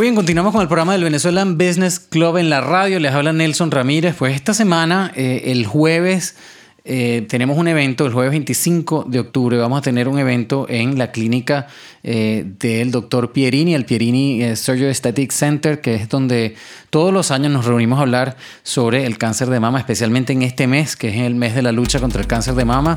Muy bien, continuamos con el programa del Venezuelan Business Club en la radio. Les habla Nelson Ramírez. Pues esta semana, eh, el jueves, eh, tenemos un evento, el jueves 25 de octubre. Vamos a tener un evento en la clínica eh, del doctor Pierini, el Pierini Surgery Aesthetic Center, que es donde todos los años nos reunimos a hablar sobre el cáncer de mama, especialmente en este mes, que es el mes de la lucha contra el cáncer de mama.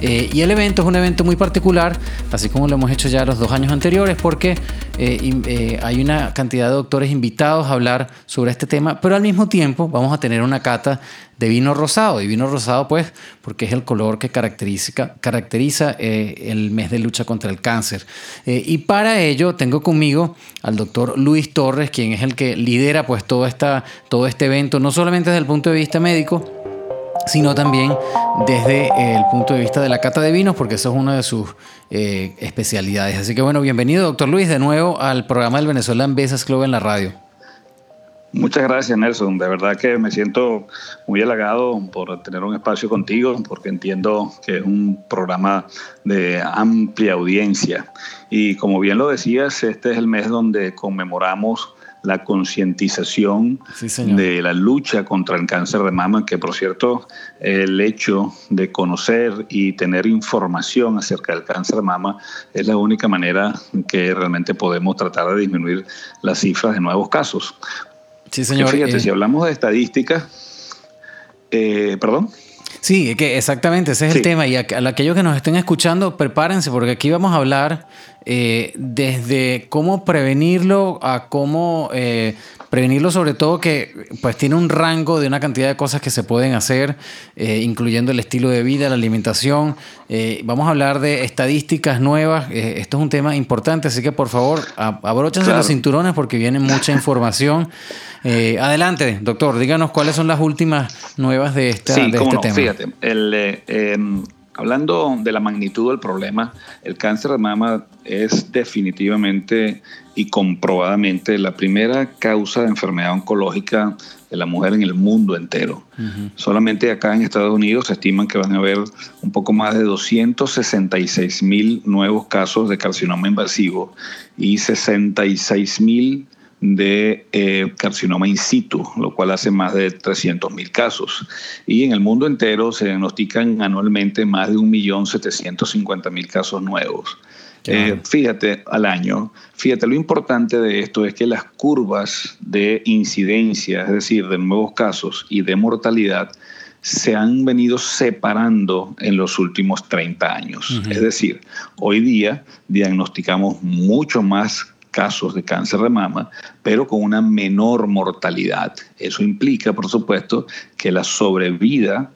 Eh, y el evento es un evento muy particular, así como lo hemos hecho ya los dos años anteriores, porque eh, eh, hay una cantidad de doctores invitados a hablar sobre este tema, pero al mismo tiempo vamos a tener una cata de vino rosado. Y vino rosado, pues, porque es el color que caracteriza, caracteriza el mes de lucha contra el cáncer. y para ello tengo conmigo al doctor Luis Torres, quien es el que lidera pues todo, esta, todo este evento, no solamente desde el punto de vista médico, sino también desde el punto de vista de la cata de vinos, porque eso es una de sus eh, especialidades. Así que bueno, bienvenido, doctor Luis, de nuevo al programa del Venezuelan Business Club en la radio. Muchas gracias, Nelson. De verdad que me siento muy halagado por tener un espacio contigo, porque entiendo que es un programa de amplia audiencia. Y como bien lo decías, este es el mes donde conmemoramos la concientización de la lucha contra el cáncer de mama, que por cierto, el hecho de conocer y tener información acerca del cáncer de mama es la única manera que realmente podemos tratar de disminuir las cifras de nuevos casos. Sí, señor. fíjate, eh, si hablamos de estadísticas, eh, perdón. Sí, que exactamente, ese es el tema. Y a, aquellos que nos estén escuchando, prepárense, porque aquí vamos a hablar eh, desde cómo prevenirlo a cómo eh, prevenirlo, sobre todo que pues tiene un rango de una cantidad de cosas que se pueden hacer, eh, incluyendo el estilo de vida, la alimentación. vamos a hablar de estadísticas nuevas. esto es un tema importante, así que por favor, abróchense los cinturones porque viene mucha información. adelante, doctor, díganos cuáles son las últimas nuevas de, esta, sí, de este tema. Fíjate, el, em, Hablando de la magnitud del problema, el cáncer de mama es definitivamente y comprobadamente la primera causa de enfermedad oncológica de la mujer en el mundo entero. Solamente acá en Estados Unidos se estiman que van a haber un poco más de 266 mil nuevos casos de carcinoma invasivo y 66 mil de eh, carcinoma in situ, lo cual hace más de 300.000 casos. Y en el mundo entero se diagnostican anualmente más de 1.750.000 casos nuevos. Eh, fíjate al año, fíjate, lo importante de esto es que las curvas de incidencia, es decir, de nuevos casos y de mortalidad, se han venido separando en los últimos 30 años. Es decir, hoy día diagnosticamos mucho más casos de cáncer de mama, pero con una menor mortalidad. Eso implica, por supuesto, que la sobrevida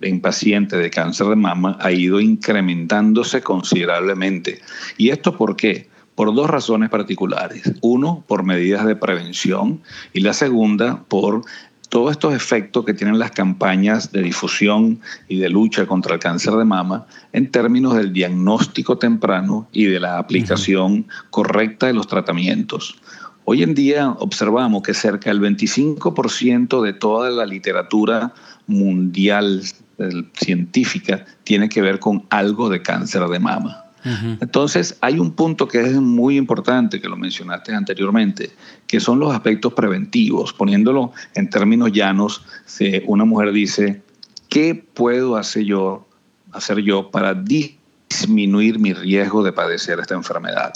en pacientes de cáncer de mama ha ido incrementándose considerablemente. ¿Y esto por qué? Por dos razones particulares. Uno, por medidas de prevención y la segunda, por todos estos efectos que tienen las campañas de difusión y de lucha contra el cáncer de mama en términos del diagnóstico temprano y de la aplicación correcta de los tratamientos. Hoy en día observamos que cerca del 25% de toda la literatura mundial eh, científica tiene que ver con algo de cáncer de mama. Entonces, hay un punto que es muy importante, que lo mencionaste anteriormente, que son los aspectos preventivos. Poniéndolo en términos llanos, si una mujer dice, ¿qué puedo hacer yo, hacer yo para disminuir mi riesgo de padecer esta enfermedad?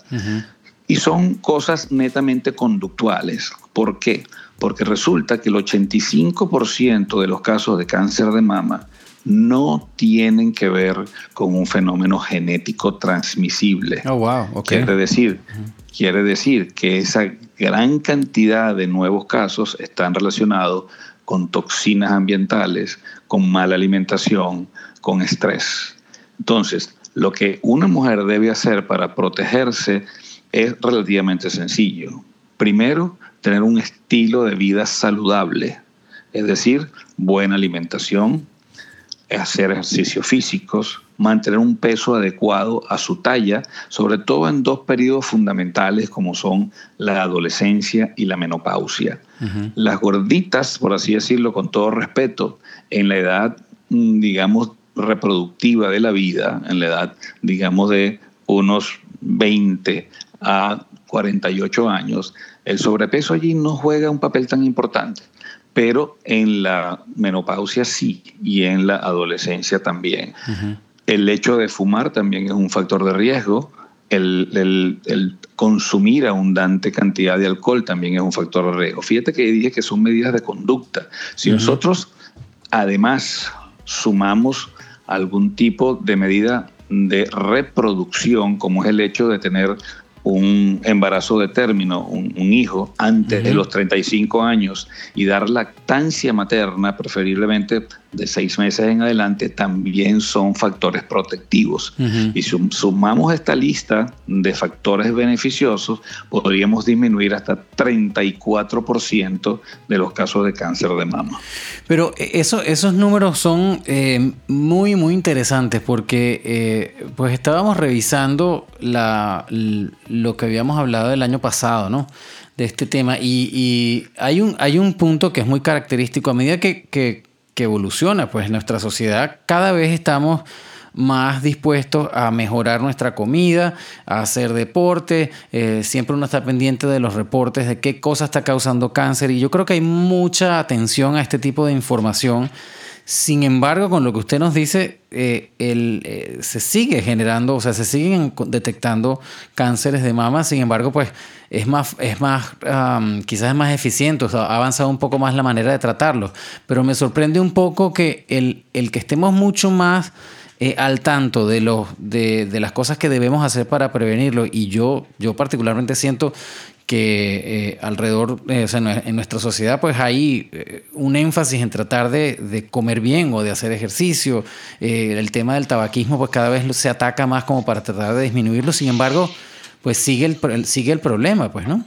Y son cosas netamente conductuales. ¿Por qué? Porque resulta que el 85% de los casos de cáncer de mama no tienen que ver con un fenómeno genético transmisible. Oh, wow. Quiere decir, quiere decir que esa gran cantidad de nuevos casos están relacionados con toxinas ambientales, con mala alimentación, con estrés. Entonces, lo que una mujer debe hacer para protegerse es relativamente sencillo. Primero, tener un estilo de vida saludable, es decir, buena alimentación, hacer ejercicios físicos, mantener un peso adecuado a su talla, sobre todo en dos periodos fundamentales como son la adolescencia y la menopausia. Las gorditas, por así decirlo, con todo respeto, en la edad, mm, digamos, reproductiva de la vida, en la edad, digamos, de unos 20 a 48 años, el sobrepeso allí no juega un papel tan importante, pero en la menopausia sí y en la adolescencia también. El hecho de fumar también es un factor de riesgo. El, consumir abundante cantidad de alcohol también es un factor de riesgo. Fíjate que dije que son medidas de conducta. Si nosotros además sumamos algún tipo de medida de reproducción, como es el hecho de tener un embarazo de término, un, hijo, antes de los 35 años y dar lactancia materna, preferiblemente de seis meses en adelante, también son factores protectivos. Y si sumamos esta lista de factores beneficiosos, podríamos disminuir hasta 34% de los casos de cáncer de mama. Pero eso, esos números son eh, muy, muy interesantes porque eh, pues estábamos revisando la, lo que habíamos hablado el año pasado, ¿no? De este tema. Y, hay, un, hay un punto que es muy característico. A medida que, que, que evoluciona, pues nuestra sociedad cada vez estamos más dispuestos a mejorar nuestra comida, a hacer deporte. Eh, siempre uno está pendiente de los reportes de qué cosa está causando cáncer y yo creo que hay mucha atención a este tipo de información sin embargo, con lo que usted nos dice, eh, eh, se sigue generando, o sea, se siguen detectando cánceres de mama, sin embargo, pues es más, es más quizás es más eficiente, o sea, ha avanzado un poco más la manera de tratarlo. Pero me sorprende un poco que el, el que estemos mucho más eh, al tanto de, los, de, de, las cosas que debemos hacer para prevenirlo, y yo, yo particularmente siento que eh, alrededor, eh, o sea, en nuestra sociedad, pues hay eh, un énfasis en tratar de, comer bien o de hacer ejercicio. el tema del tabaquismo, pues cada vez se ataca más como para tratar de disminuirlo. Sin embargo, pues sigue el, sigue el problema, pues, ¿no?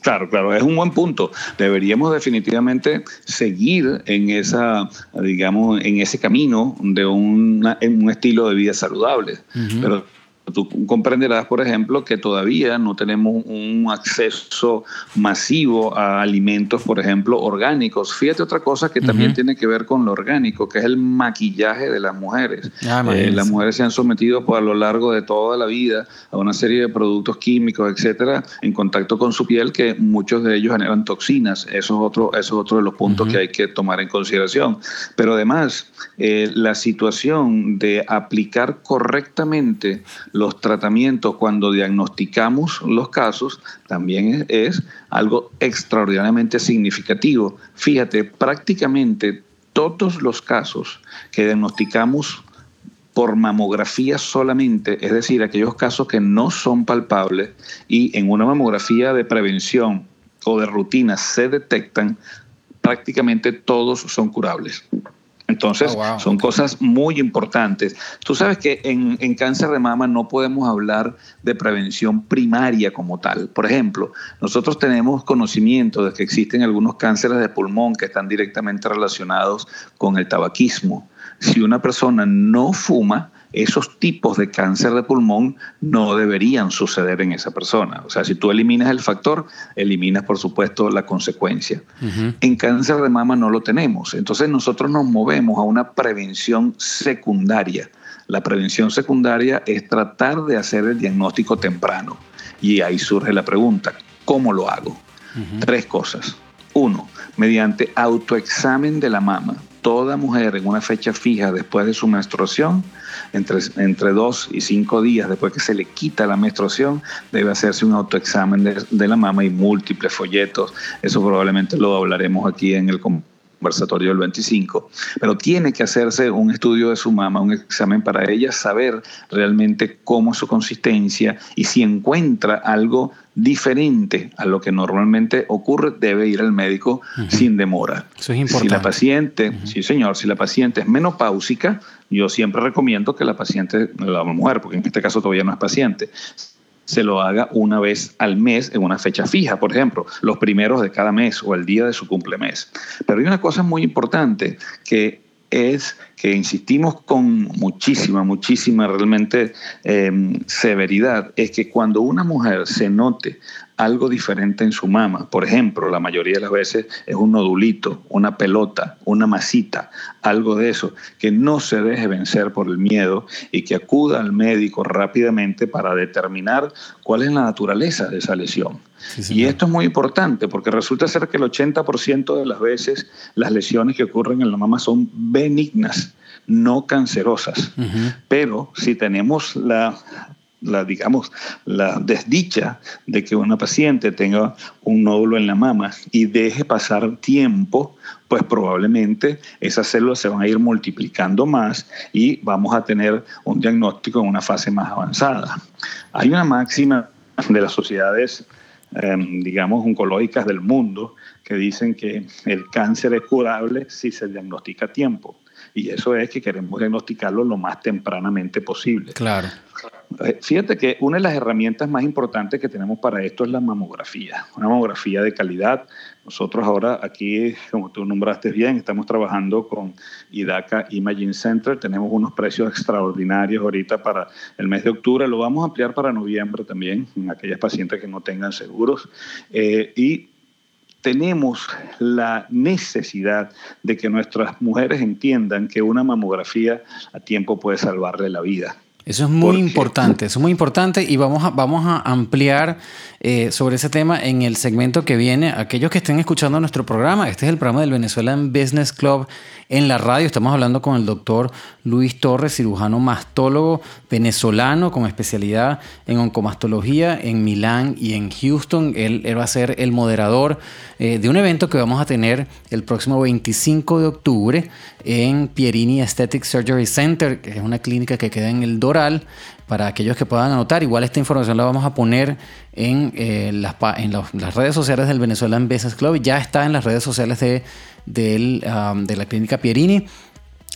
Claro, claro, es un buen punto. Deberíamos definitivamente seguir en esa, digamos, en ese camino de un estilo de vida saludable. Pero Tú comprenderás, por ejemplo, que todavía no tenemos un acceso masivo a alimentos, por ejemplo, orgánicos. Fíjate otra cosa que también tiene que ver con lo orgánico, que es el maquillaje de las mujeres. Ah, eh, las mujeres se han sometido pues, a lo largo de toda la vida a una serie de productos químicos, etcétera, en contacto con su piel, que muchos de ellos generan toxinas. Eso es otro, eso es otro de los puntos que hay que tomar en consideración. Pero además, eh, la situación de aplicar correctamente los tratamientos cuando diagnosticamos los casos también es, algo extraordinariamente significativo. Fíjate, prácticamente todos los casos que diagnosticamos por mamografía solamente, es decir, aquellos casos que no son palpables y en una mamografía de prevención o de rutina se detectan, prácticamente todos son curables. Entonces, oh, son cosas muy importantes. Tú sabes que en, en, cáncer de mama no podemos hablar de prevención primaria como tal. Por ejemplo, nosotros tenemos conocimiento de que existen algunos cánceres de pulmón que están directamente relacionados con el tabaquismo. Si una persona no fuma, esos tipos de cáncer de pulmón no deberían suceder en esa persona. O sea, si tú eliminas el factor, eliminas, por supuesto, la consecuencia. En cáncer de mama no lo tenemos. Entonces nosotros nos movemos a una prevención secundaria. La prevención secundaria es tratar de hacer el diagnóstico temprano. Y ahí surge la pregunta, ¿cómo lo hago? Tres cosas. Uno, mediante autoexamen de la mama. Toda mujer en una fecha fija después de su menstruación entre, entre dos y cinco días después que se le quita la menstruación, debe hacerse un autoexamen de, de la mama y múltiples folletos. Eso probablemente lo hablaremos aquí en el conversatorio del 25, pero tiene que hacerse un estudio de su mama, un examen para ella, saber realmente cómo es su consistencia y si encuentra algo diferente a lo que normalmente ocurre, debe ir al médico sin demora. Eso es importante. Si la paciente, sí señor, si la paciente es menopáusica, yo siempre recomiendo que la paciente, la mujer, porque en este caso todavía no es paciente, se lo haga una vez al mes en una fecha fija, por ejemplo, los primeros de cada mes o el día de su cumplemes. Pero hay una cosa muy importante que es que insistimos con muchísima, muchísima realmente em, severidad, es que cuando una mujer se note algo diferente en su mama. Por ejemplo, la mayoría de las veces es un nodulito, una pelota, una masita, algo de eso, que no se deje vencer por el miedo y que acuda al médico rápidamente para determinar cuál es la naturaleza de esa lesión. y esto es muy importante porque resulta ser que el 80% de las veces las lesiones que ocurren en la mama son benignas, no cancerosas. Pero si tenemos la la, digamos, la desdicha de que una paciente tenga un nódulo en la mama y deje pasar tiempo, pues probablemente esas células se van a ir multiplicando más y vamos a tener un diagnóstico en una fase más avanzada. Hay una máxima de las sociedades, em, digamos, oncológicas del mundo que dicen que el cáncer es curable si se diagnostica a tiempo. Y eso es que queremos diagnosticarlo lo más tempranamente posible. Claro. Eh, fíjate que una de las herramientas más importantes que tenemos para esto es la mamografía, una mamografía de calidad. Nosotros ahora aquí, como tú nombraste bien, estamos trabajando con IDACA Imaging Center. Tenemos unos precios extraordinarios ahorita para el mes de octubre. Lo vamos a ampliar para noviembre también, en aquellas pacientes que no tengan seguros. Eh, y tenemos la necesidad de que nuestras mujeres entiendan que una mamografía a tiempo puede salvarle la vida. Eso es muy importante, eso es muy importante y vamos a, vamos a ampliar eh, sobre ese tema en el segmento que viene. Aquellos que estén escuchando nuestro programa, este es el programa del Venezuelan Business Club en la radio. Estamos hablando con el doctor Luis Torres, cirujano mastólogo venezolano con especialidad en oncomastología en Milán y en Houston. Él, va a ser el moderador eh, de un evento que vamos a tener el próximo 25 de octubre en Pierini Aesthetic Surgery Center, que es una clínica que queda en el Para aquellos que puedan anotar, igual esta información la vamos a poner en, eh, las, redes sociales del Venezuelan Business Club. Ya está en las redes sociales de del, de la clínica Pierini.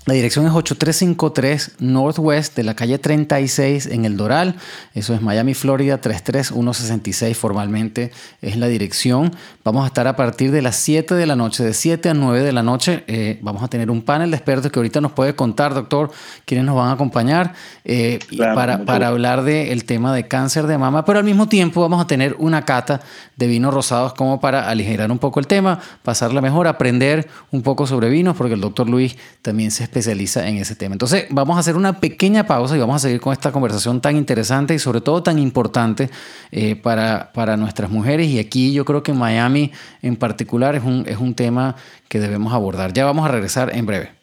La dirección es 8353 Northwest de la calle 36 en El Doral. Eso es Miami, Florida 33166 formalmente es la dirección. Vamos a estar a partir de las 7 de la noche, de 7 a 9 de la noche. Eh, vamos a tener un panel de expertos que ahorita nos puede contar, doctor, quiénes nos van a acompañar eh, para, para hablar del tema de cáncer de mama. Pero al mismo tiempo vamos a tener una cata de vinos rosados como para aligerar un poco el tema, pasarla mejor, aprender un poco sobre vinos, porque el doctor Luis también se especializa en ese tema. Entonces vamos a hacer una pequeña pausa y vamos a seguir con esta conversación tan interesante y sobre todo tan importante eh, para, para nuestras mujeres. Y aquí yo creo que Miami en particular es un, es un tema que debemos abordar. Ya vamos a regresar en breve.